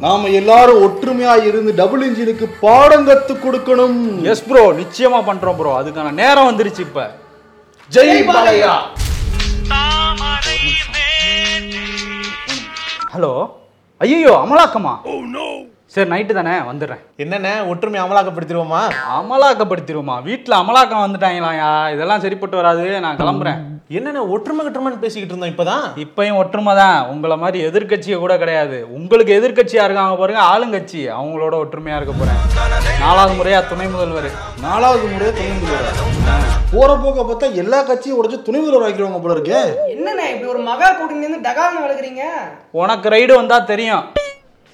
நாம எல்லாரும் ஒற்றுமையா இருந்து டபுள் இன்ஜினுக்கு பாடம் கத்து கொடுக்கணும். எஸ் ப்ரோ நிச்சயமா பண்றோம் ப்ரோ அதுக்கான நேரம் வந்துருச்சு இப்ப. ஜெய் பாலையா ஹலோ ஐயோ அமலாக்கமா? சரி நைட்டு தானே வந்துடுறேன். என்னண்ணே ஒற்றுமை அமலாக்கப்படுத்திடுவோமா? அமலாக்கப்படுத்திடுவோமா? வீட்டில் அமலாக்கம் வந்துட்டாங்களாயா இதெல்லாம் சரிப்பட்டு வராது நான் கிளம்புறேன். என்னண்ணே ஒற்றுமை கட்டுறமான்னு பேசிக்கிட்டு இருந்தோம் இப்பதான்? இப்பயும் ஒற்றுமை தான். உங்களை மாதிரி எதிர்க்கட்சியை கூட கிடையாது. உங்களுக்கு எதிர்க்கட்சியா இருக்காங்க பாருங்க ஆளுங்கட்சி. அவங்களோட ஒற்றுமையா இருக்க போறேன். நாலாவது முறையா துணை முதல்வர். நாலாவது முறையா துணை முதல்வர். போற போக்க பார்த்தா எல்லா கட்சியும் உடைச்சு துணை முதல்வர் ஆக்கிடுவாங்க போல இருக்கே. என்னண்ணே இப்படி ஒரு மகா கூட்டணி டகால்னு வளர்க்குறீங்க? உனக்கு ரைடு வந்தா தெரியும்.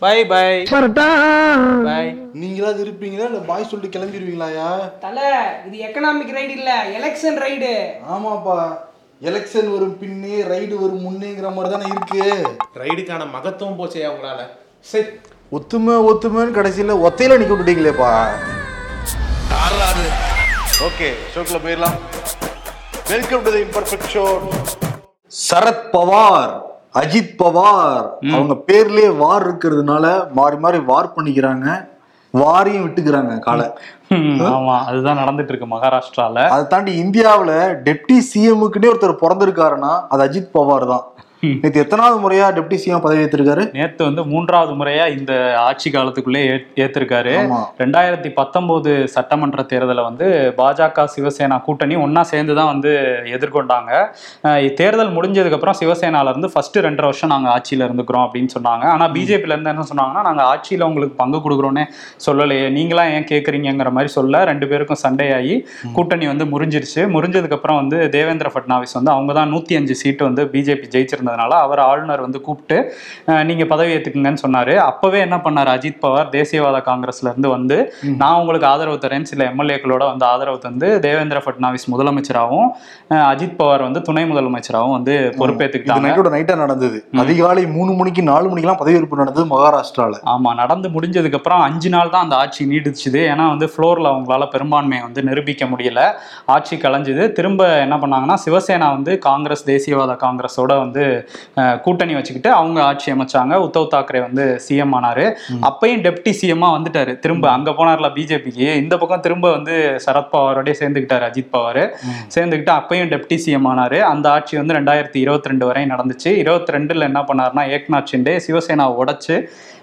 பை பை பை நீங்களாவது இருப்பீங்களா? இல்ல பாய் சொல்லிட்டு கிளம்பிடுவீங்களாயா? தலை இது எக்கனாமிக் ரைடு இல்ல எலெக்ஷன் ரைடு ஆமாப்பா. எலெக்ஷன் வரும் பின்னே ரைடு வரும் முன்னேங்கிற மாதிரி தானே இருக்கு. ரைடுக்கான மகத்துவம் போச்சே அவங்களால சரி ஒத்துமை ஒத்துமைன்னு கடைசியில ஒத்தையில நிக்க விட்டுட்டீங்களேப்பா. ஓகே ஷோக்குள்ள போயிடலாம். Welcome to the imperfect show Sharad Pawar. Ajit Pawar. அவங்க பேர்லயே வார் இருக்கிறதுனால மாறி மாறி வார் பண்ணிக்கிறாங்க. வாரியும் விட்டுக்கிறாங்க காலை. ஆமா அதுதான் நடந்துட்டு இருக்கு மகாராஷ்டிரால. அதை தாண்டி இந்தியாவுல டெப்டி சிஎம்முக்குன்னே ஒருத்தர் பிறந்திருக்காருன்னா அது அஜித் பவார் தான். நேற்று எத்தனாவது முறையா டெப்டி சிஎம் பதவி ஏற்றிருக்காரு நேத்து வந்து மூன்றாவது முறையா இந்த ஆட்சி காலத்துக்குள்ளே ஏ- ஏத்திருக்காரு. ஆமா. ரெண்டாயிரத்தி பத்தொன்பது சட்டமன்ற தேர்தலை வந்து பாஜக சிவசேனா கூட்டணி ஒண்ணா சேர்ந்து தான் வந்து எதிர்கொண்டாங்க. தேர்தல் முடிஞ்சதுக்கு அப்புறம் சிவசேனால இருந்து ஃபர்ஸ்ட் ரெண்டரை வருஷம் நாங்க ஆட்சியில இருந்துக்கிறோம் அப்படின்னு சொன்னாங்க. ஆனா பிஜேபில இருந்து என்ன சொன்னாங்கன்னா நாங்க ஆட்சியில உங்களுக்கு பங்கு கொடுக்குறோன்னே சொல்லலையே. நீங்களா ஏன் கேக்குறீங்கங்கிற மாதிரி சொல்ல ரெண்டு பேருக்கும் சண்டையாகி கூட்டணி வந்து முறிஞ்சிருச்சு. முறிஞ்சதுக்கு அப்புறம் வந்து தேவேந்திர ஃபட்னாவிஸ் வந்து அவங்க தான் நூத்தி அஞ்சு சீட்டு வந்து பிஜேபி ஜெயிச்சிருந்ததுனால அவர் ஆளுநர் வந்து கூப்பிட்டு அஹ், நீங்க பதவி ஏத்துக்குங்கன்னு சொன்னாரு. அப்பவே என்ன பண்ணாரு? அஜித் பவார் தேசியவாத காங்கிரஸ்ல இருந்து வந்து நான் உங்களுக்கு ஆதரவு தரேன் சில எம்எல்ஏக்களோட வந்து ஆதரவு தந்து தேவேந்திர ஃபட்னாவிஸ் முதலமைச்சராகவும் அஜித் பவார் வந்து துணை முதலமைச்சராகவும் வந்து பொறுப்பேற்றுக்கிட்டாங்க நைட்டோட நைட்டா நடந்தது. அதிகாலை மூணு மணிக்கு நாலு மணிக்கெல்லாம் பதவியேற்பு நடந்தது மகாராஷ்டிரால. ஆமா நடந்து முடிஞ்சதுக்கு அப்புறம் அஞ்சு நாள் தான் அந்த ஆட்சி நீடிச்சுது. ஏன்னா வந்து ஃப்ளோர்ல அவங்களால பெரும்பான்மையை வந்து நிரூபிக்க முடியல. ஆட்சி கலைஞ்சுது. திரும்ப என்ன பண்ணாங்கன்னா சிவசேனா வந்து காங்கிரஸ் தேசியவாத காங்கிரஸோட வந்து கூட்டணி வச்சுக்கிட்டு அவங்க ஆட்சி அமைச்சாங்க. உத்தவ் தாக்கரே வந்து சிஎம் ஆனாரு. அப்பயும் டெப்டி சிஎம்மா வந்துட்டாரு. திரும்ப அங்க போனார்ல பிஜேபிக்கு இந்த பக்கம் திரும்ப வந்து சரத்பவாரோடய சேர்ந்துக்கிட்டாரு அஜித் பவார். சேர்ந்துக்கிட்டு அப்பயும் டெப்டி சிஎம் ஆனாரு. அந்த ஆட்சி வந்து ரெண்டாயிரத்தி இருபத்தி ரெண்டு வரை நடந்துச்சு. இருபத்தி ரெண்டுல என்ன பண்ணாருன்னா ஏக்நாத் ஷிண்டே சிவசேனாவை உடைச்சு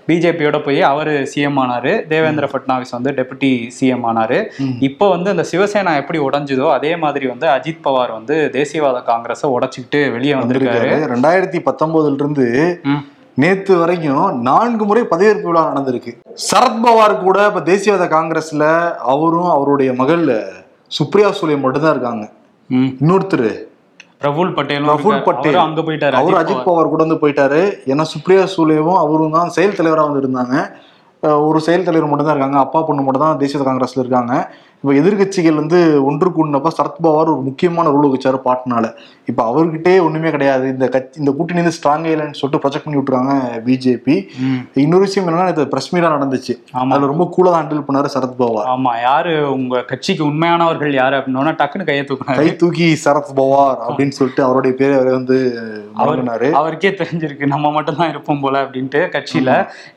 பிஜேபியோட போய் அவர் சிஎம் ஆனாரு. தேவேந்திர ஃபட்னாவிஸ் வந்து டெபுட்டி சிஎம் ஆனாரு. இப்போ வந்து அந்த சிவசேனா எப்படி உடைஞ்சுதோ அதே மாதிரி வந்து அஜித் பவார் வந்து தேசியவாத காங்கிரஸை உடைச்சிக்கிட்டு வெளியே வந்திருக்காரு. ரெண்டாயிரத்தி பத்தொன்பதுல இருந்து. நேத்து வரைக்கும் நான்கு முறை பதவியேற்பு விழா நடந்திருக்கு. சரத்பவார் கூட இப்ப தேசியவாத காங்கிரஸ்ல அவரும் அவருடைய மகள் சுப்ரியா சூலே மட்டும்தான் இருக்காங்க. இன்னொருத்தர் பட்டேலும் பிரபுல் இருக்காரு. பட்டேல். அங்க போயிட்டாரு. அவர் அஜித் பவார். கூட வந்து போயிட்டாரு. ஏன்னா சுப்ரியா சூலேவும் அவரும் தான் செயல் தலைவராக வந்து இருந்தாங்க. ஒரு செயல் தலைவர் மட்டும் தான் இருக்காங்க. அப்பா பொண்ணு மட்டும் தான் தேசிய காங்கிரஸ்ல இருக்காங்க. இப்போ எதிர்க்கட்சிகள் வந்து ஒன்று கூடினப்ப சரத்பவார் ஒரு முக்கியமான ரோல் வச்சாரு பாட்னால. இப்போ அவர்கிட்டே ஒண்ணுமே கிடையாது. இந்த கட்சி இந்த கூட்டணி வந்து ஸ்ட்ராங் இல்லைன்னு சொல்லிட்டு ப்ரொஜெக்ட் பண்ணி விட்டுருக்காங்க பிஜேபி. இன்னொரு விஷயம் என்னன்னா இது பிரஸ் மீடா நடந்துச்சு. ஆமா. அதுல ரொம்ப கூலா தான் ஹேண்டில் பண்ணாரு சரத்பவார் ஆமா யாரு உங்க கட்சிக்கு உண்மையானவர்கள் யாரு அப்படின்னா டக்குன்னு கையை தூக்குனாரு. கை தூக்கி சரத் பவார் அப்படின்னு சொல்லிட்டு அவருடைய பேரை அவரை வந்து வழங்கினாரு அவருக்கே தெரிஞ்சிருக்கு நம்ம மட்டும் தான் இருப்போம் போல அப்படின்ட்டு கட்சியில.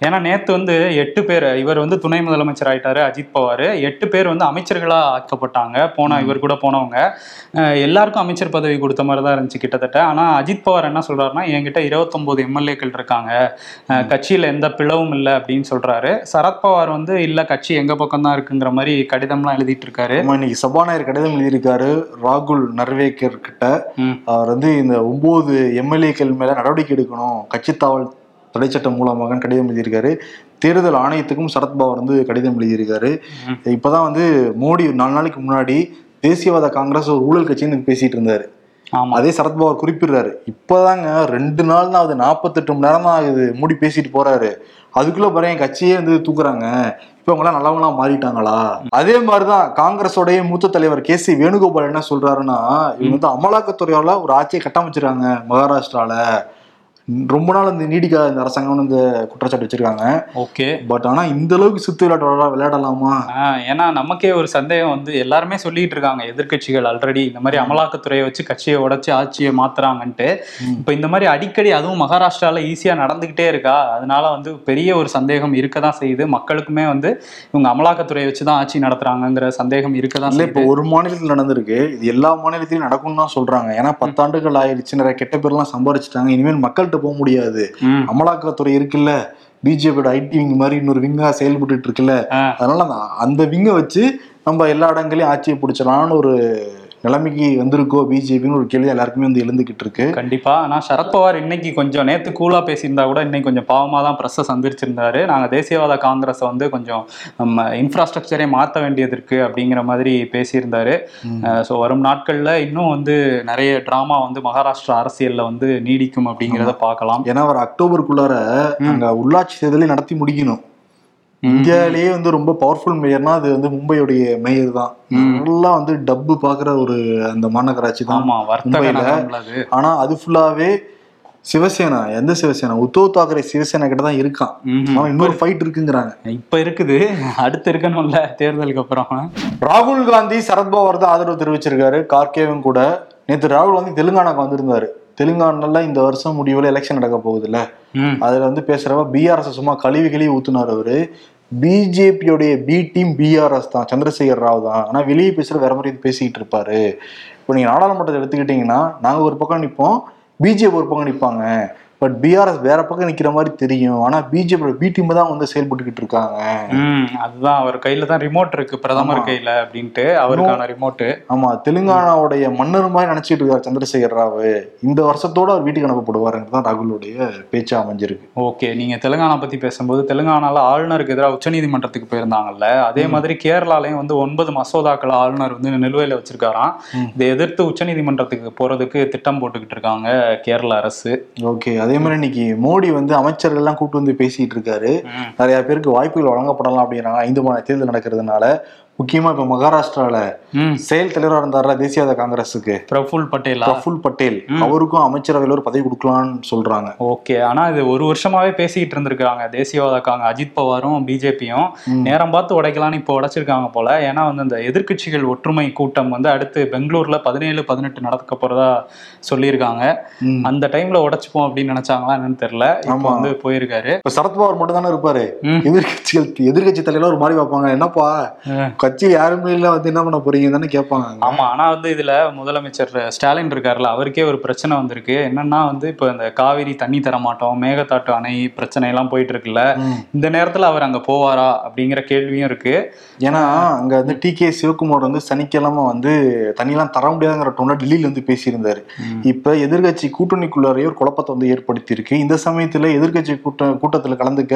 ஏன்னா நேத்து வந்து எட்டு பேர் இவர் வந்து துணை முதலமைச்சர் ஆயிட்டாரு அஜித் பவார். எட்டு பேர் வந்து அமைச்சர்களா ஆக்கப்பட்டாங்க போன இவர் கூட போனவங்க. எல்லாருக்கும் அமைச்சர் பதவி கொடுத்த மாதிரி தான் இருந்துச்சு கிட்டத்தட்ட. ஆனா அஜித் பவார் என்ன சொல்றாருன்னா என்கிட்ட இருபத்தொன்பது எம்எல்ஏக்கள் இருக்காங்க. கட்சியில எந்த பிளவும் இல்லை அப்படின்னு சொல்றாரு. சரத்பவார் வந்து இல்ல கட்சி எங்க பக்கம் தான் இருக்குங்கிற மாதிரி கடிதம்லாம் எழுதிட்டு இருக்காரு. இன்னைக்கு சபாநாயகர் கடிதம் எழுதியிருக்காரு ராகுல் நர்வேக்கர் கிட்ட. அவர் வந்து இந்த ஒன்பது எம்எல்ஏக்கள் மேல நடவடிக்கை எடுக்கணும் கட்சி தாவல் தடை சட்டம் மூலமாக கடிதம் எழுதியிருக்காரு. தேர்தல் ஆணையத்துக்கும் சரத்பவார் வந்து கடிதம் எழுதியிருக்காரு. இப்பதான் வந்து மோடி நாலு நாளைக்கு முன்னாடி தேசியவாத காங்கிரஸ் ஒரு ஊழல் கட்சின்னு பேசிட்டு இருந்தாரு. அதே சரத்பவார் குறிப்பிடுறாரு. இப்பதாங்க ரெண்டு நாள் தான் ஆகுது நாற்பத்தெட்டு மணி நேரம் தான் ஆகுது மோடி பேசிட்டு போறாரு. அதுக்குள்ள பாரு என் கட்சியே வந்து தூக்குறாங்க. இப்ப அவங்க எல்லாம் நல்லவங்களா மாறிட்டாங்களா? அதே மாதிரிதான் காங்கிரஸோடைய மூத்த தலைவர் கே சி வேணுகோபால் என்ன சொல்றாருன்னா இவங்க வந்து அமலாக்கத்துறையால ஒரு ஆட்சியை கட்டமைச்சிருக்காங்க மகாராஷ்டிரால. ரொம்ப நாள் இந்த நீடிக்காத இந்த அரசாங்கம் இந்த குற்றச்சாட்டு வச்சிருக்காங்க. ஓகே. பட் ஆனா இந்த அளவுக்கு சித்து விளையாட்டு விளையாட- விளையாடலாமா ஏன்னா நமக்கே ஒரு சந்தேகம் வந்து எல்லாருமே சொல்லிட்டு இருக்காங்க எதிர்க்கட்சிகள் ஆல்ரெடி இந்த மாதிரி அமலாக்கத்துறையை வச்சு கட்சியை உடைச்சு ஆட்சியை மாத்துறாங்கன்ட்டு. இப்போ இந்த மாதிரி அடிக்கடி அதுவும் மகாராஷ்டிரால ஈஸியா நடந்துகிட்டே இருக்கா? அதனால வந்து பெரிய ஒரு சந்தேகம் இருக்க தான் செய்யுது. மக்களுக்குமே வந்து இவங்க அமலாக்கத்துறையை வச்சு தான் ஆட்சி நடத்துறாங்கங்கிற சந்தேகம் இருக்க தான் இல்ல இப்போ ஒரு மாநிலத்தில் நடந்திருக்கு. இது எல்லா மாநிலத்திலும் நடக்கும்னு தான் சொல்றாங்க. ஏன்னா பத்தாண்டுகள் ஆயிடுச்சு நிறைய கெட்ட பேர்லாம் சம்பாரிச்சிட்டாங்க. இனிமேல் மக்கள்கிட்ட போக முடியாது. அமலாக்கத்துறை இருக்குல்ல பிஜேபியோட ஐடி விங் மாதிரி இன்னொரு விங்கா செயல்பட்டு இருக்குல்ல. அதனால அந்த விங்கை வச்சு நம்ம எல்லா இடங்களையும் ஆட்சியை பிடிச்சலாம்னு ஒரு நிலைமைக்கு வந்திருக்கோ பிஜேபின்னு ஒரு கேள்வி எல்லாருக்குமே வந்து எழுந்துகிட்டு இருக்கு. கண்டிப்பா. ஆனா சரத்பவார் இன்னைக்கு கொஞ்சம் நேத்து கூலா பேசியிருந்தா கூட இன்னைக்கு கொஞ்சம் பாவமா தான் பிரஸ்ஸை சந்திச்சிருந்தாரு. நாங்க தேசியவாத காங்கிரஸை வந்து கொஞ்சம் நம்ம இன்ஃப்ராஸ்ட்ரக்சரே மாற்ற வேண்டியது இருக்கு அப்படிங்கிற மாதிரி பேசியிருந்தாரு. ஸோ வரும் நாட்கள்ல இன்னும் வந்து நிறைய டிராமா வந்து மகாராஷ்டிரா அரசியல்ல வந்து நீடிக்கும் அப்படிங்கிறத பார்க்கலாம். ஏன்னா அவர் அக்டோபருக்குள்ளார அங்க உள்ளாட்சி தேர்தலை நடத்தி முடிக்கணும். இந்தியாவிலேயே வந்து ரொம்ப பவர்ஃபுல் மேயர்னா அது வந்து மும்பையுடைய மேயர் தான். நல்லா வந்து டப்பு பாக்குற ஒரு அந்த மாநகராட்சி தான் அது. ஆனா அது ஃபுல்லாவே சிவசேனா எந்த சிவசேனா? உத்தவ் தாக்கரே சிவசேனா கிட்ட தான் இருக்கான். இன்னொரு ஃபைட் இருக்குங்கிறாங்க. இப்ப இருக்குது. அடுத்து இருக்கணும்ல தேர்தலுக்கு அப்புறம். ராகுல் காந்தி சரத்பவார் தான் ஆதரவு தெரிவிச்சிருக்காரு. கார்கேவும் கூட. நேத்து ராகுல் காந்தி தெலுங்கானாக்கு வந்திருந்தாரு. தெலுங்கானால இந்த வருஷம் முடிவுல எலெக்ஷன் நடக்க போகுதுல்ல. அதுல வந்து பேசுறப்ப பிஆர்எஸ் சும்மா கழுவி கழுவி ஊத்துனாரு அவரு. பிஜேபியோடைய பி டீம் பிஆர்எஸ் தான் சந்திரசேகர் ராவ் தான். ஆனால் வெளியே பேசுகிற வேற மாதிரி பேசிக்கிட்டு இருப்பாரு. இப்போ நீங்கள் நாடாளுமன்றத்தை எடுத்துக்கிட்டீங்கன்னா நாங்கள் ஒரு பக்கம் நிற்போம் பிஜேபி ஒரு பக்கம் நிற்பாங்க பட் பிஆர்எஸ் வேற பக்கம் நிக்கிற மாதிரி தெரியும். ஆனா பிஜேபியோட பி டீம் தான் வந்து செயல்பட்டுக்கிட்டு இருக்காங்க. அதுதான். அவர் கையில தான் ரிமோட் இருக்கு. பிரதமர் கையில அப்படின்ட்டு அவருக்கான ரிமோட்டு ஆமா தெலுங்கானாவுடைய மன்னர் மாதிரி நினைச்சிட்டு இருக்காரு சந்திரசேகர் ராவ் இந்த வருஷத்தோட அவர் வீட்டுக்கு அனுப்பப்படுவாருங்கிறது தான் ராகுலுடைய பேச்சா அமைஞ்சிருக்கு. ஓகே நீங்க தெலுங்கானா பத்தி பேசும்போது தெலுங்கானால ஆளுநருக்கு எதிராக உச்சநீதிமன்றத்துக்கு போயிருந்தாங்கல்ல அதே மாதிரி கேரளாலையும் வந்து ஒன்பது மசோதாக்களை ஆளுநர் வந்து நிலுவையில வச்சிருக்காராம். இதை எதிர்த்து உச்சநீதிமன்றத்துக்கு போறதுக்கு திட்டம் போட்டுக்கிட்டு இருக்காங்க கேரள அரசு. ஓகே அதே மாதிரி இன்னைக்கு மோடி வந்து அமைச்சர்கள் எல்லாம் கூட்டு வந்து பேசிட்டு இருக்காரு. நிறைய பேருக்கு வாய்ப்புகள் வழங்கப்படலாம் அப்படிங்கிறாங்க ஐந்து மாநில தேர்தல் நடக்கிறதுனால முக்கியமா இப்ப மகாராஷ்டிரால செயல் தலைவரா இருந்தார்ல தேசியவாத காங்கிரஸுக்கு? பிரஃபுல் பட்டேலா? பிரஃபுல் பட்டேல். அவருக்கும் அமைச்சரவையில் ஒரு பதவி கொடுக்கலாம்னு சொல்றாங்க. ஓகே. ஆனா இது ஒரு வருஷமாவே பேசிக்கிட்டு இருந்திருக்காங்க தேசியவாத காங்க அஜித் பவாரும் பிஜேபியும். நேரம் பார்த்து உடைக்கலாம்னு இப்போ உடைச்சிருக்காங்க போல. ஏன்னா வந்து அந்த எதிர்க்கட்சிகள் ஒற்றுமை கூட்டம் வந்து அடுத்து பெங்களூர்ல பதினேழு பதினெட்டு நடக்க போறதா சொல்லியிருக்காங்க. அந்த டைம்ல உடைச்சுப்போம் அப்படின்னு நினைச்சாங்களா என்னன்னு தெரியல. இப்போ ஆமா. வந்து போயிருக்காரு. இப்ப சரத்பவார் மட்டும் தானே இருப்பாரு. எதிர்கட்சிகள் எதிர்கட்சி தலைவர் ஒரு மாதிரி பார்ப்பாங்க. என்னப்பா? ம். கட்சியில் யாருமே இல்ல வந்து என்ன பண்ண போறீங்க தானே கேட்பாங்க. ஆமா ஆனா வந்து இதுல முதலமைச்சர் ஸ்டாலின் இருக்காருல்ல அவருக்கே ஒரு பிரச்சனை வந்திருக்கு. என்னன்னா வந்து இப்போ இந்த காவிரி தண்ணி தர மாட்டோம் மேகதாட்டு அணை பிரச்சனை எல்லாம் போயிட்டு இருக்குல்ல. இந்த நேரத்துல அவர் அங்க போவாரா அப்படிங்கிற கேள்வியும் இருக்கு. ஏன்னா அங்க வந்து டி கே சிவகுமார் வந்து சனிக்கிழமை வந்து தண்ணியெல்லாம் தர முடியாதுங்கிற டோன்ல டெல்லியில வந்து பேசியிருந்தாரு. இப்ப எதிர்கட்சி கூட்டணிக்குள்ளாரையே ஒரு குழப்பத்தை வந்து ஏற்படுத்தி இருக்கு இந்த சமயத்துல எதிர்கட்சி கூட்ட கூட்டத்துல கலந்துக்க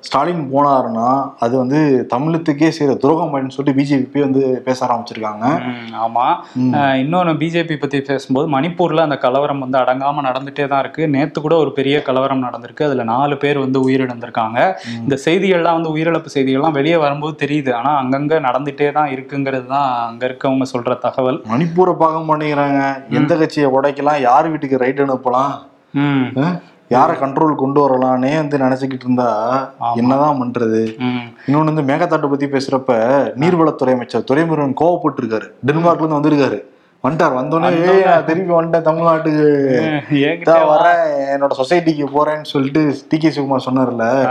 ஸ்டாலின் போனாருன்னா அது வந்து தமிழத்துக்கே செய்யற துரோகம் அப்படின்னு சொல்லிட்டு பிஜேபி வந்து பேச ஆரம்பிச்சிருக்காங்க. ஆமா. இன்னொன்னு பிஜேபி பத்தி பேசும்போது மணிப்பூர்ல அந்த கலவரம் வந்து அடங்காம நடந்துட்டே தான் இருக்கு. நேத்து கூட ஒரு பெரிய கலவரம் நடந்திருக்கு. அதுல நாலு பேர் வந்து உயிரிழந்திருக்காங்க. இந்த செய்திகள்லாம் வந்து உயிரிழப்பு செய்திகள்லாம் வெளியே வரும்போது தெரியுது. ஆனா அங்கங்க நடந்துட்டே தான் இருக்குங்கிறது தான் அங்க இருக்கவங்க சொல்ற தகவல். மணிப்பூரை பார்க்க மாட்டேங்கிறாங்க. எந்த கட்சியை உடைக்கலாம்? யார் வீட்டுக்கு ரைட் அனுப்பலாம்? யாரை கண்ட்ரோல் கொண்டு வரலாம்னே வந்து நினைச்சுக்கிட்டு இருந்தா என்னதான் பண்றது? இன்னொன்னு வந்து மேகதாட்டை பத்தி பேசுறப்ப நீர்வளத்துறை அமைச்சர் துரைமுருகன் கோவப்பட்டு இருக்காரு டென்மார்க்ல இருந்து வந்திருக்காரு. வந்துட்டார். வந்தோடனே "ஏய், நான் திருப்பி வந்துட்டேன் தமிழ்நாட்டுக்கு. வரேன். என்னோட சொசைட்டிக்கு போறேன்னு சொல்லிட்டு டி. கே. சிவகுமார் சொன்னார்ல.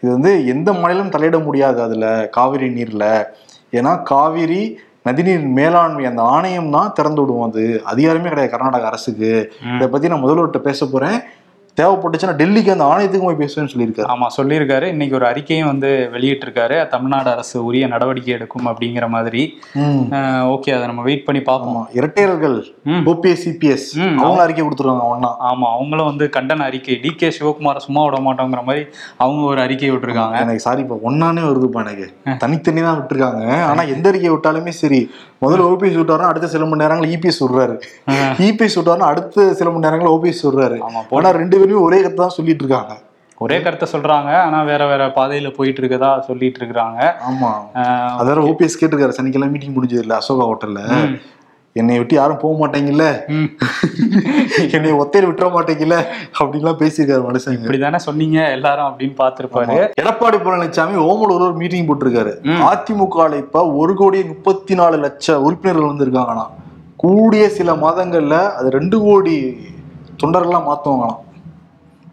இது வந்து எந்த மாநிலம் தலையிட முடியாது அதுல காவிரி நீர்ல. ஏன்னா காவிரி நதிநீர் மேலாண்மை அந்த ஆணையம் தான் திறந்து விடுவோம் அது. அதிகாரமே கிடையாது கர்நாடக அரசுக்கு. இதை பத்தி நான் முதல்வர்கிட்ட பேச போறேன். தேவைப்பட்டுச்சுன்னா டெல்லிக்கு அந்த ஆணையத்துக்கும் போய் பேசுவேன்னு சொல்லியிருக்காரு. ஆமா சொல்லியிருக்காரு. இன்னைக்கு ஒரு அறிக்கையும் வந்து வெளியிட்டிருக்காரு. தமிழ்நாடு அரசு உரிய நடவடிக்கை எடுக்கும் அப்படிங்கிற மாதிரி. ஓகே அதை நம்ம வெயிட் பண்ணி பார்ப்போம். இரட்டையர்கள். OPS CBS. அவங்க அறிக்கை கொடுத்துருவாங்க ஒன்னா ஆமா அவங்களும் வந்து கண்டன அறிக்கை. டி கே சிவகுமார் சும்மா விட மாட்டோங்கிற மாதிரி அவங்க ஒரு அறிக்கை விட்டுருக்காங்க. எனக்கு சாரி இப்ப ஒன்னானே வருதுப்பா எனக்கு. தனித்தனி தான் விட்டுருக்காங்க. ஆனா எந்த அறிக்கை விட்டாலுமே சரி முதல்ல ஓபிஎஸ் விட்டாருன்னா அடுத்த சில மணி நேரங்கள் இபிஎஸ் விடுறாரு. இபிஎஸ் விட்டாருன்னா அடுத்த சில மணி நேரங்கள் ஓபிஎஸ் விடுறாரு. ஆமா, ஆனா ரெண்டு பேருமே ஒரே கருத்து தான் சொல்லிட்டு இருக்காங்க. ஒரே கருத்தை சொல்றாங்க ஆனா வேற வேற பாதையில போயிட்டு இருக்கதா சொல்லிட்டு இருக்கிறாங்க. ஆமா. அதாவது ஓபிஎஸ் கேட்டிருக்காரு சனிக்கிழமை மீட்டிங் முடிஞ்சது இல்ல அசோகா ஹோட்டல்ல என்னை விட்டு யாரும் போக மாட்டீங்கல்ல. என்னை ஒத்தையில விட்டுற மாட்டீங்கல்ல? அப்படின்லாம் பேசியிருக்காரு மனுஷங்க. இப்படிதானே சொன்னீங்க எல்லாரும் அப்படின்னு பார்த்திருப்பாரு. எடப்பாடி பழனிசாமி ஓமலூர் ஒரு மீட்டிங் போட்டிருக்காரு. அதிமுக இப்ப ஒரு கோடி முப்பத்தி நாலு லட்சம் உறுப்பினர்கள் வந்திருக்காங்களாம். கூடிய சில மாதங்கள்ல அது ரெண்டு கோடி தொண்டர்கள்லாம் மாத்துவாங்களாம்.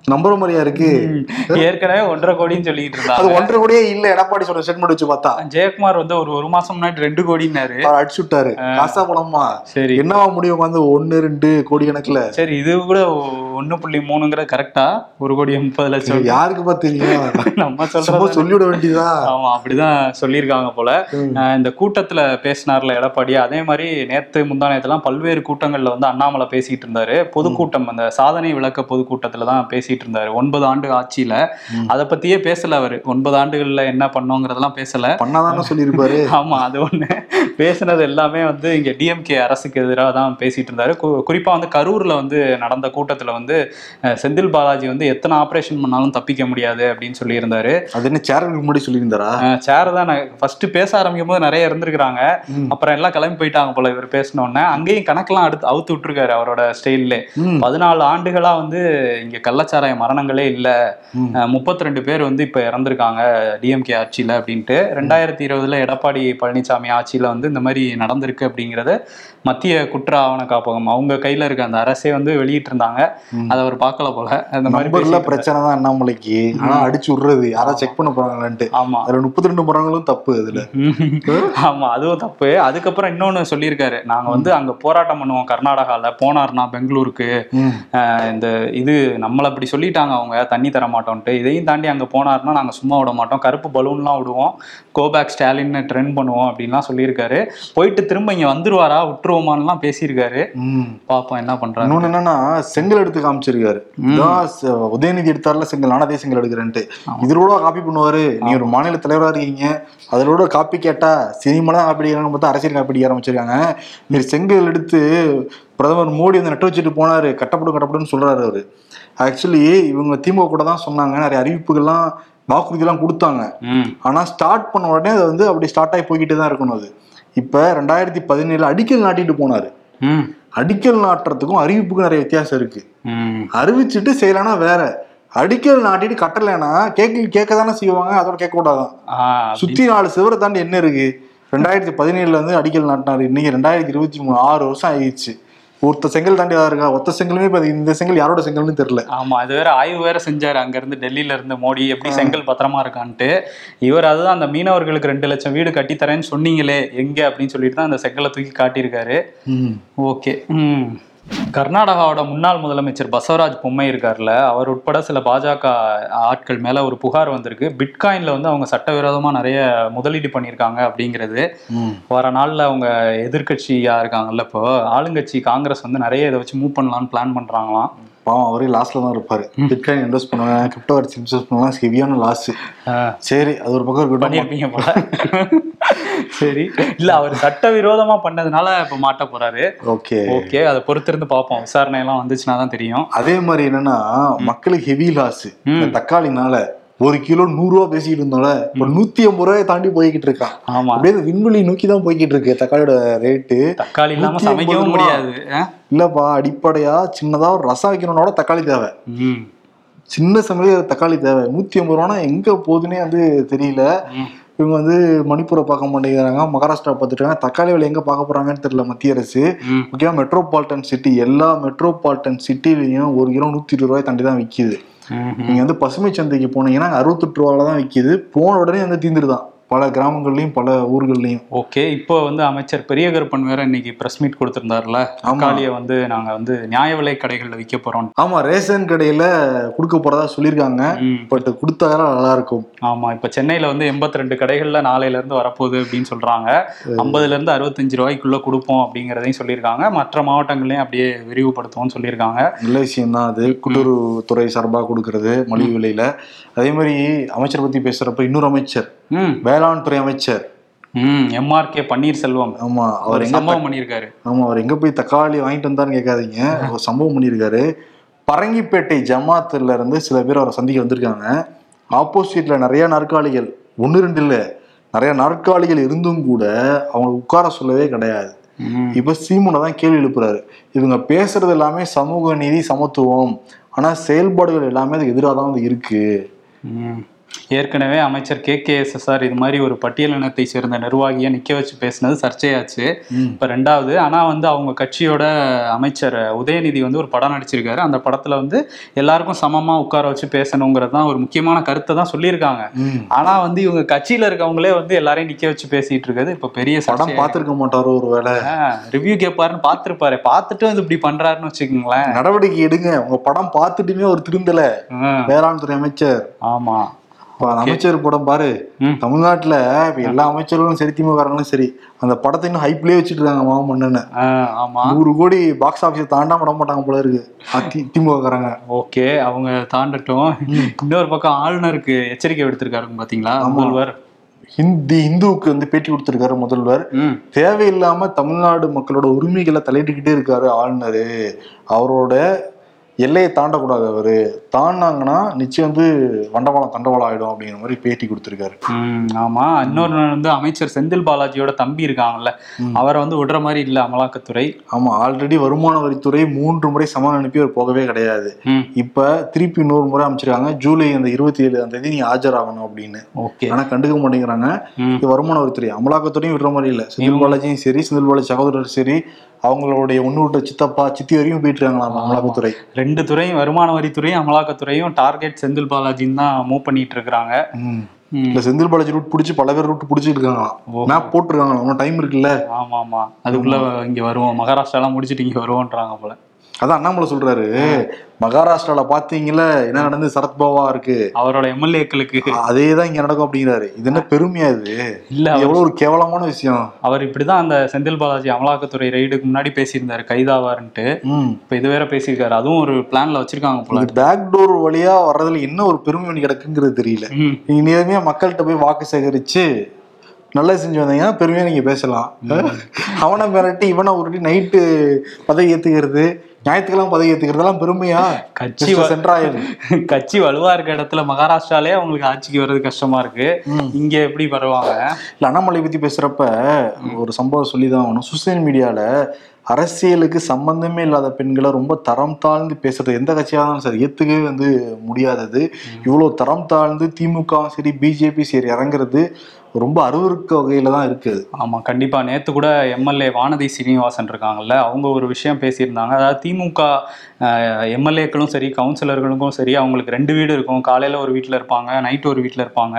நம்புற மாதிரியா இருக்கு? ஏற்கனவே ஒன்றரை கோடின்னு சொல்லிட்டு அது இருந்தாங்க ஒன்றரை கோடியே இல்ல. எடப்பாடி சொன்ன ஸ்டேட்மெண்ட் வச்சு பார்த்தா. ஜெயக்குமார் வந்து ஒரு ஒரு மாசம் முன்னாடி ரெண்டு கோடின்னாரு. அவர் அடிச்சு விட்டாரு. காசா பணமா? சரி. என்னவா முடியும் வந்து ஒன்னு ரெண்டு கோடி கணக்குல? சரி இது கூட ஒண்ணு புள்ளி மூணுங்கிறது கரெக்டா ஒரு கோடி முப்பது லட்சம். யாருக்கு பா தெரியும்? நம்ம சொல்றது சொல்லிவிட வேண்டியதா? ஆமா அப்படிதான் சொல்லியிருக்காங்க போல. இந்த கூட்டத்துல பேசினார்ல எடப்பாடி. அதே மாதிரி நேத்து முந்தா நேத்துலாம் பல்வேறு கூட்டங்கள்ல வந்து அண்ணாமலை பேசிட்டு இருந்தாரு. பொதுக்கூட்டம் அந்த சாதனை விளக்க பொதுக்கூட்டத்துல தான் பேசிட்டு இருந்தாரு ஒன்பது ஆண்டு ஆட்சியில. அதை பத்தியே பேசல அவரு. ஒன்பது ஆண்டுகள்ல என்ன பண்ணோங்கிறதெல்லாம் பேசல. பண்ணாதானே சொல்லியிருப்பாரு. ஆமா அது ஒண்ணு. பேசுனது எல்லாமே வந்து இங்க டிஎம்கே அரசுக்கு எதிராக தான் பேசிட்டு இருந்தாரு குறிப்பா வந்து கரூர்ல வந்து நடந்த கூட்டத்துல வந்து செந்தில் பாலாஜி வந்து எத்தனை ஆபரேஷன் பண்ணாலும் தப்பிக்க முடியாது அப்படின்னு சொல்லியிருந்தாரு. அது என்ன சேரலுக்கு முன்னாடி சொல்லியிருந்தாரா? சேர் தான். ஃபர்ஸ்ட் பேச ஆரம்பிக்கும் போது நிறைய இருந்திருக்கிறாங்க. அப்புறம் எல்லாம் கிளம்பி போயிட்டாங்க போல இவர் பேசின உடனே. அங்கேயும் கணக்கெல்லாம் அடுத்து அவுத்து விட்டுருக்காரு அவரோட ஸ்டைல்ல. பதினாலு ஆண்டுகளா வந்து இங்க கள்ளச்சாராய மரணங்களே இல்ல. முப்பத்தி ரெண்டு பேர் வந்து இப்ப இறந்திருக்காங்க டிஎம்கே ஆட்சியில அப்படின்ட்டு. ரெண்டாயிரத்தி இருபதுல எடப்பாடி பழனிசாமி ஆட்சியில வந்து இந்த மாதிரி நடந்திருக்கு அப்படிங்கறத மத்திய குற்ற ஆவண காப்பகம் அவங்க கையில இருக்க அந்த அரசே வந்து வெளியிட்டு இருந்தாங்க அதை அவர் பார்க்கல போல. அந்த மாதிரி பிரச்சனை தான் அண்ணாமலைக்கு. ஆனா அடிச்சு விடுறது. யாரா செக் பண்ண போறாங்களான்ட்டு. ஆமா. அதுல முப்பத்தி ரெண்டு மரங்களும் தப்பு அதுல. ஆமா அதுவும் தப்பு. அதுக்கப்புறம் இன்னொன்னு சொல்லியிருக்காரு. நாங்க வந்து அங்க போராட்டம் பண்ணுவோம் கர்நாடகால. போனார்னா பெங்களூருக்கு. இந்த இது நம்மள அப்படி சொல்லிட்டாங்க அவங்க தண்ணி தர மாட்டோம்ட்டு இதையும் தாண்டி அங்க போனார்னா நாங்க சும்மா விட மாட்டோம். கருப்பு பலூன்லாம் விடுவோம். கோபேக் ஸ்டாலின்னு ட்ரெண்ட் பண்ணுவோம் அப்படின்லாம் சொல்லியிருக்காரு. போயிட்டு திரும்ப இங்க வந்துருவாரா? விட்டுருவோமான்லாம் பேசியிருக்காரு. ம். பாப்போம் என்ன பண்றாரு. இன்னொன்னு என்னன்னா செங்கல் எடுத்து காமிச்சிருக்காரு. உதயநிதி எடுத்தாருல செங்கல். நானே அதே செங்கல் எடுக்கிறேன்ட்டு. இதோட காப்பி பண்ணுவாரு. நீ ஒரு மாநில தலைவரா இருக்கீங்க. அதோட காப்பி கேட்டா சினிமாலாம் காப்பி அடிக்கிறாங்க பார்த்தா அரசியல் காப்பி அடிக்க ஆரம்பிச்சிருக்காங்க. நீ செங்கல் எடுத்து பிரதமர் மோடி வந்து நட்டு வச்சுட்டு போனாரு. கட்டப்படும் கட்டப்படுன்னு சொல்றாரு அவரு. ஆக்சுவலி இவங்க திமுக கூட தான் சொன்னாங்க. நிறைய அறிவிப்புகள்லாம் வாக்குறுதிலாம் கொடுத்தாங்க. ம். ஆனா ஸ்டார்ட் பண்ண உடனே அது வந்து அப்படி ஸ்டார்ட் ஆகி போய்கிட்டே தான் இருக்கணும் அது. இப்ப ரெண்டாயிரத்தி பதினேழு அடிக்கல் நாட்டிட்டு போனாரு. அடிக்கல் நாட்டுறதுக்கும் அறிவிப்புக்கும் நிறைய வித்தியாசம் இருக்கு. அறிவிச்சுட்டு செய்யலாம்னா வேற. அடிக்கல் நாட்டிட்டு கட்டலைன்னா கேட்க கேட்க தானே செய்வாங்க அதோட கேட்க கூடாதான் சுத்தி நாலு சிவரை தாண்டி என்ன இருக்கு? ரெண்டாயிரத்தி பதினேழுல இருந்து அடிக்கல் நாட்டினாரு. இன்னைக்கு ரெண்டாயிரத்தி இருபத்தி மூணு ஆறு வருஷம் ஆயிடுச்சு. ஒருத்த செங்கல் தாண்டி இருக்கா? ஒத்த செங்கலுமே இப்ப இந்த செங்கல் யாரோட செங்கல்னு தெரியல. ஆமா அது வேற ஆய்வு வேற செஞ்சாரு. அங்க இருந்து டெல்லியில இருந்து மோடி எப்படி செங்கல் பத்திரமா இருக்கான்ட்டு. இவர் அதுதான் அந்த மீனவர்களுக்கு ரெண்டு லட்சம் வீடு கட்டித்தரேன்னு சொன்னீங்களே எங்க அப்படின்னு சொல்லிட்டு தான் அந்த செங்கலை தூக்கி காட்டியிருக்காரு. ஓகே. ம். கர்நாடகாவோட முன்னாள் முதலமைச்சர் பசவராஜ் பொம்மை இருக்கார்ல அவர் உட்பட சில பாஜக ஆட்கள் மேல ஒரு புகார் வந்திருக்கு. பிட்காயின்ல வந்து அவங்க சட்டவிரோதமா நிறைய முதலீடு பண்ணியிருக்காங்க அப்படிங்கிறது. வர நாள்ல அவங்க எதிர்க்கட்சியா இருக்காங்கல்ல இப்போ ஆளுங்கட்சி காங்கிரஸ் வந்து நிறைய இதை வச்சு மூவ் பண்ணலாம்னு பிளான் பண்றாங்களாம். பாவம் அவரே லாஸ்ட்ல தான் இருப்பாரு. பிட்காயின் இன்வெஸ்ட் பண்ணுவாங்க கிரிப்டோ கரன்சி இன்வெஸ்ட் பண்ணலாம் ஹெவியான லாஸ் சரி அது ஒரு பக்கம் இருக்கட்டும். பண்ணியிருப்பீங்க போல. சரி. இல்ல அவர் சட்டவிரோதமா பண்ணதுனால இப்ப மாட்ட போறாரு. ஓகே. ஓகே அதை பொறுத்திருந்து பார்ப்போம். விசாரணை எல்லாம் வந்துச்சுன்னா தான் தெரியும். அதே மாதிரி என்னன்னா மக்களுக்கு ஹெவி லாஸ் தக்காளினால ஒரு கிலோ நூறு ரூபா பேசிக்கிட்டு இருந்தோம்ல இப்ப நூத்தி ஐம்பது ரூபாய் தாண்டி போய்கிட்டு இருக்கான். ஆமா. அப்படியே விண்வெளி நோக்கி தான் போய்கிட்டு இருக்கு தக்காளியோட ரேட்டு தக்காளி இல்லாம 180 சமைக்கவும். முடியாது? இல்லப்பா அடிப்படையா சின்னதா ஒரு ரசம் வைக்கணும்னோட தக்காளி தேவை. சின்ன சமையல் தக்காளி தேவை. நூத்தி ஐம்பது ரூபானா எங்க போகுதுன்னே வந்து தெரியல. இவங்க வந்து மணிப்பூரை பார்க்க மாட்டேங்கிறாங்க மகாராஷ்டிரா பார்த்துட்டாங்க தக்காளி விலை எங்க பார்க்க போறாங்கன்னு தெரியல மத்திய அரசு. ம். முக்கியமா மெட்ரோபாலிட்டன் சிட்டி எல்லா மெட்ரோபாலிட்டன் சிட்டிலையும் ஒரு கிலோ நூத்தி இருபது ரூபாய் தாண்டி தான் விக்குது. நீங்கள் வந்து பசுமை சந்தைக்கு போனீங்கன்னா அறுபத்தெட்டு ரூபால தான் விற்கிது போன உடனே வந்து தீந்துருதான். பல கிராமங்கள்லயும் பல ஊர்கள்லயும். ஓகே இப்போ வந்து அமைச்சர் பெரிய கருப்பன் வேற இன்னைக்கு பிரஸ் மீட் கொடுத்திருந்தாருல. தக்காளியை வந்து நாங்க வந்து நியாய விலை கடைகள்ல விற்க போறோம் ஆமா ரேஷன் கடையில கொடுக்க போறதா சொல்லியிருக்காங்க. பட் கொடுத்தாதான் நல்லா இருக்கும் ஆமா இப்ப சென்னையில வந்து எண்பத்தி ரெண்டு கடைகள்ல நாளையில இருந்து வரப்போகுது அப்படின்னு சொல்றாங்க. ஐம்பதுல இருந்து அறுபத்தஞ்சு ரூபாய்க்குள்ள கொடுப்போம் அப்படிங்கறதையும் சொல்லியிருக்காங்க. மற்ற மாவட்டங்களையும் அப்படியே விரிவுபடுத்துவோம்னு சொல்லியிருக்காங்க. நல்ல விஷயம் தான் அது கூட்டுறவுத்துறை சார்பாக கொடுக்கறது மலிவு விலையில. அதே மாதிரி அமைச்சர் பத்தி பேசுறப்ப இன்னொரு அமைச்சர் வேளாண் துறை அமைச்சர். எம்ஆர்கே பன்னீர்செல்வம். ஆமா அவர் எங்க சம்பவம் பண்ணியிருக்காரு. ஆமா அவர் எங்க போய் தக்காளி வாங்கிட்டு வந்தாருன்னு கேட்காதீங்க. ஒரு சம்பவம் பண்ணியிருக்காரு. பரங்கிப்பேட்டை ஜமாத்துல இருந்து சில பேர் அவரை சந்திக்க வந்திருக்காங்க. ஆப்போசிட்ல நிறைய நாற்காலிகள் ஒன்று ரெண்டு இல்ல நிறைய நாற்காலிகள் இருந்தும் கூட அவங்க உட்கார சொல்லவே கிடையாது. இப்ப சீமுனை தான் கேள்வி எழுப்புறாரு. இவங்க பேசுறது எல்லாமே சமூக நீதி சமத்துவம். ஆனா செயல்பாடுகள் எல்லாமே அதுக்கு எதிராக தான் வந்து இருக்கு. ஏற்கனவே அமைச்சர் K K S S R இது மாதிரி ஒரு பட்டியலினத்தை சேர்ந்த நிர்வாகியை நிக்க வச்சு பேசினது சர்ச்சையாச்சு. இப்ப ரெண்டாவது ஆனா வந்து அவங்க கட்சியோட அமைச்சர் உதயநிதி வந்து ஒரு படம் நடிச்சிருக்காரு. அந்த படத்துல வந்து எல்லாருக்கும் சமமா உட்கார வச்சு பேசணுங்கிறது தான் ஒரு முக்கியமான கருத்தை தான் சொல்லியிருக்காங்க. ஆனா வந்து இவங்க கட்சியில இருக்கவங்களே வந்து எல்லாரையும் நிக்க வச்சு பேசிட்டு இருக்கிறது இப்ப பெரிய படம் பார்த்திருக்க மாட்டாரோ ஒரு வேலை ரிவ்யூ கேட்பாருன்னு பார்த்திருப்பாரு. பார்த்துட்டு வந்து இப்படி பண்றாருன்னு வச்சுக்கோங்களேன். நடவடிக்கை எடுங்க. உங்க படம் பார்த்துட்டுமே ஒரு திருந்தல. வேளாண் துறை அமைச்சர். ஆமா. அமைச்சர் படம் பாரு. தமிழ்நாட்டுல எல்லா அமைச்சர்களும் சரி திமுககாரங்களும் சரி அந்த படத்தை இன்னும் ஹைப்லயே வச்சுட்டு இருக்காங்க மாமன்னன்னு. ஆ, ஆமா. நூறு கோடி பாக்ஸ் ஆபீஸ் தாண்டாம விட மாட்டாங்க போல இருக்கு. அதி திமுககாரங்க ஓகே அவங்க தாண்டட்டும். இன்னொரு பக்கம் ஆளுநருக்கு எச்சரிக்கை விடுத்திருக்காரு பாத்தீங்களா. முதல்வர்? ஹிந்தி இந்துவுக்கு வந்து பேட்டி கொடுத்திருக்காரு முதல்வர். தேவையில்லாம தமிழ்நாடு மக்களோட உரிமைகளை தலையிட்டுக்கிட்டே இருக்காரு ஆளுநரு. அவரோட எல்லையை தாண்டக்கூடாது அவரு. தாண்டாங்கன்னா நிச்சயம் வந்து வண்டவாளம் தண்டவாளம் ஆயிடும் அப்படிங்கிற மாதிரி பேட்டி கொடுத்திருக்காரு. ஆமா. இன்னொரு வந்து அமைச்சர் செந்தில் பாலாஜியோட தம்பி இருக்காங்கல்ல அவரை வந்து விடுற மாதிரி இல்ல அமலாக்கத்துறை. ஆமா ஆல்ரெடி வருமான வரித்துறை மூன்று முறை சமன் அனுப்பி அவர் போகவே கிடையாது. இப்ப திருப்பி இன்னொரு முறை அமைச்சிருக்காங்க. ஜூலை அந்த இருபத்தி ஏழு அந்த தேதி நீ ஆஜராகணும் அப்படின்னு. ஓகே. ஆனா கண்டுக்க மாட்டேங்கிறாங்க. வருமான வரித்துறை. அமலாக்கத்துறையும் விடுற மாதிரி இல்ல. செந்தில் பாலாஜியும் சரி செந்தில் பாலாஜி சகோதரர் சரி அவங்களுடைய விட்ட சித்தப்பா சித்தி வரையும் போயிட்டு இருக்காங்களா அமலாக்கத்துறை. ரெண்டு துறையும் வருமான வரித்துறையும் அமலாக்கத்துறையும் டார்கெட் செந்தில் பாலாஜின்னு தான் மூவ் பண்ணிட்டு இருக்கிறாங்க. இல்ல செந்தில் பாலாஜி ரூட் பிடிச்சி பல பேர் ரூட் பிடிச்சிட்டு இருக்காங்களாம் மேப் போட்டிருக்காங்களா இன்னும் டைம் இருக்குல்ல? ஆமா ஆமா அதுக்குள்ள இங்க வருவோம். மகாராஷ்டிராலாம் முடிச்சிட்டு இங்க வருவோன்றாங்க போல. அதான் அண்ணாமலை சொல்றாரு. மகாராஷ்டிரால பாத்தீங்கல்ல என்ன நடந்து சரத்பவா இருக்கு. அவரோட எம்எல்ஏக்களுக்கு. அதே தான் இங்க நடக்கும் அப்படிங்கிறாரு இது என்ன பெருமையா இது? இல்ல எவ்வளவு ஒரு கேவலமான விஷயம். அவர் இப்படிதான் அந்த செந்தில் பாலாஜி அமலாக்கத்துறை ரைடுக்கு முன்னாடி பேசியிருந்தாரு கைதாவாருன்ட்டு. ம். இப்ப இது வேற பேசியிருக்காரு. அதுவும் ஒரு பிளான்ல வச்சிருக்காங்க போல பேக் டோர் வழியா வர்றதுல என்ன ஒரு பெருமை ஒண்ணு கிடக்குங்கிறது தெரியல. நீங்க நேர்மையா மக்கள்கிட்ட போய் வாக்கு சேகரிச்சு நல்லது செஞ்சு வந்தீங்கன்னா பெருமையா நீங்க பேசலாம். அவனை மிரட்டி இவனை உருட்டி நைட்டு பதவி ஏத்துக்கிறது ஞாயிற்றுக்கிழமை பதவி ஏத்துக்கிறதெல்லாம் பெருமையா? கட்சி சென்ட்ராயல் கட்சி வலுவா இருக்க இடத்துல மகாராஷ்டிராலே அவங்களுக்கு ஆட்சிக்கு வர்றது கஷ்டமா இருக்கு. இங்க எப்படி வருவாங்க? இல்ல அண்ணாமலை பத்தி பேசுறப்ப ஒரு சம்பவம் சொல்லிதான் ஆகணும். சோசியல் மீடியால அரசியலுக்கு சம்பந்தமே இல்லாத பெண்களை ரொம்ப தரம் தாழ்ந்து பேசுறது. எந்த கட்சியாக இருந்தாலும் சரி ஏத்துக்கவே வந்து முடியாதது. இவ்வளவு தரம் தாழ்ந்து திமுகவும் சரி பிஜேபி சரி இறங்குறது. ரொம்ப அருவருக்க வகையில தான் இருக்குது ஆமா கண்டிப்பா. நேத்து கூட எம்எல்ஏ வானதி சீனிவாசன் இருக்காங்கல்ல அவங்க ஒரு விஷயம் பேசியிருந்தாங்க. அதாவது திமுக எம்எல்ஏக்களும் சரி கவுன்சிலர்களுக்கும் சரி அவங்களுக்கு ரெண்டு வீடு இருக்கும். காலையில ஒரு வீட்டில் இருப்பாங்க நைட்டு ஒரு வீட்டில் இருப்பாங்க.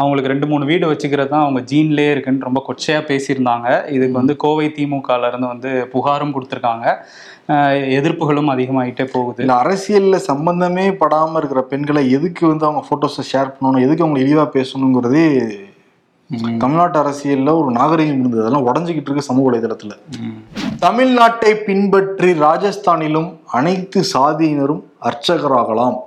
அவங்களுக்கு ரெண்டு மூணு வீடு வச்சுக்கிறது தான் அவங்க ஜீன்லேயே இருக்குன்னு ரொம்ப கொச்சையா பேசியிருந்தாங்க. இதுக்கு வந்து கோவை திமுகல இருந்து வந்து புகாரும் கொடுத்துருக்காங்க. எதிர்ப்புகளும் அதிகமாயிட்டே போகுது. இல்ல அரசியல்ல சம்பந்தமே படாம இருக்கிற பெண்களை எதுக்கு வந்து அவங்க போட்டோஸை ஷேர் பண்ணணும்? எதுக்கு அவங்க இழிவா பேசணுங்கிறதே. தமிழ்நாட்டு அரசியல்ல ஒரு நாகரிகம் இருந்தது. அதெல்லாம் உடஞ்சிக்கிட்டு இருக்கு சமூக வலைதளத்துல. தமிழ்நாட்டை பின்பற்றி ராஜஸ்தானிலும் அனைத்து சாதியினரும் அர்ச்சகராகலாம்.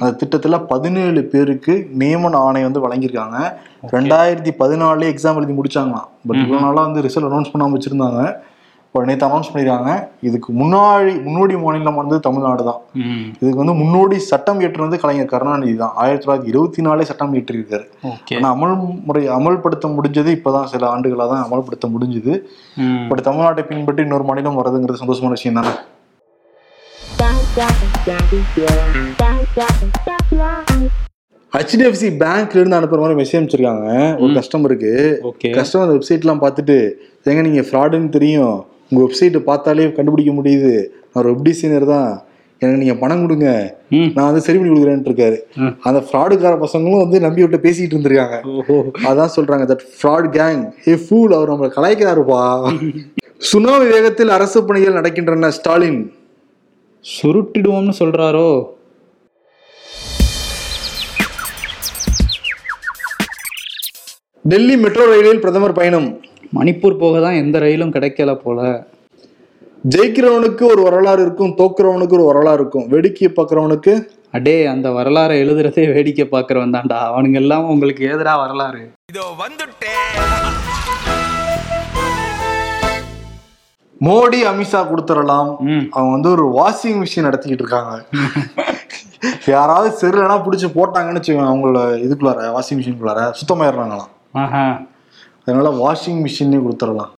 அந்த திட்டத்துல பதினேழு பேருக்கு நியமன ஆணை வந்து வழங்கியிருக்காங்க. ரெண்டாயிரத்தி பதினாலே எக்ஸாம் எழுதி முடிச்சாங்களாம். பட் இவ்வளவு நாளா வந்து ரிசல்ட் அனௌன்ஸ் பண்ணாம வச்சிருந்தாங்க. இப்போ நேற்று அனௌன்ஸ் பண்ணிருக்காங்க. இதுக்கு முன்னாடி முன்னோடி மாநிலம் வந்து தமிழ்நாடு தான். இதுக்கு வந்து முன்னோடி சட்டம் இயற்றுனது கலைஞர் கருணாநிதி தான். ஆயிரத்தி தொள்ளாயிரத்தி இருபத்தி நாலே சட்டம் இயற்றியிருக்காரு ஓகே. ஆனா அமல் முறை அமல்படுத்த முடிஞ்சது இப்பதான் சில ஆண்டுகளா தான் அமல்படுத்த முடிஞ்சுது. பட் தமிழ்நாட்டை பின்பற்றி இன்னொரு மாநிலம் வர்றதுங்கிறது சந்தோஷமான விஷயம் தானே? ஹெச்டிஎஃப்சி பேங்க்ல இருந்து அனுப்புற மாதிரி மெசேஜ் அனுப்பிச்சிருக்காங்க. ஒரு கஸ்டமருக்கு கஸ்டமர் வெப்சைட்லாம் பார்த்துட்டு ஏங்க நீங்க ஃப்ராடுன்னு தெரியும். உங்க வெப்சைட்டை பார்த்தாலே கண்டுபிடிக்க முடியுது. நான் ஒரு வெப் டிசைனர் தான். எனக்கு நீங்க பணம் கொடுங்க. நான் வந்து சரி பண்ணி கொடுக்குறேன்னு இருக்காரு. அந்த ஃப்ராடுக்கார பசங்களும் வந்து நம்பி விட்டு பேசிட்டு இருந்திருக்காங்க. அதான் சொல்றாங்க that fraud gang a fool அவர் நம்மளை கலாய்க்கிறாருப்பா. சுனாமி வேகத்தில் அரசு பணிகள் நடக்கின்றன ஸ்டாலின். சுருட்டிடுவோம்னு சொல்றாரோ? டெல்லி மெட்ரோ ரயிலில் பிரதமர் பயணம். மணிப்பூர் போக தான் எந்த ரயிலும் கிடைக்கல போல. ஜெயிக்கிறவனுக்கு ஒரு வரலாறு இருக்கும் தோக்குறவனுக்கு ஒரு வரலாறு இருக்கும். வேடிக்கையை பார்க்குறவனுக்கு? அடே அந்த வரலாறை எழுதுறதே வேடிக்கை பார்க்கறவன் தான்டா. அவனுங்க எல்லாம் உங்களுக்கு ஏதுடா வரலாறு? மோடி அமித்ஷா கொடுத்துடலாம். அவங்க வந்து ஒரு வாஷிங் மிஷின் நடத்திக்கிட்டு இருக்காங்க. யாராவது சரியில்லைனா பிடிச்சி போட்டாங்கன்னு வச்சுக்கோங்க அவங்கள இதுக்குள்ளார வாஷிங் மிஷினுக்குள்ளார சுத்தமாயிடுறாங்களாம். ஆஹா. அதனால் வாஷிங் மிஷினே கொடுத்துடலாம்.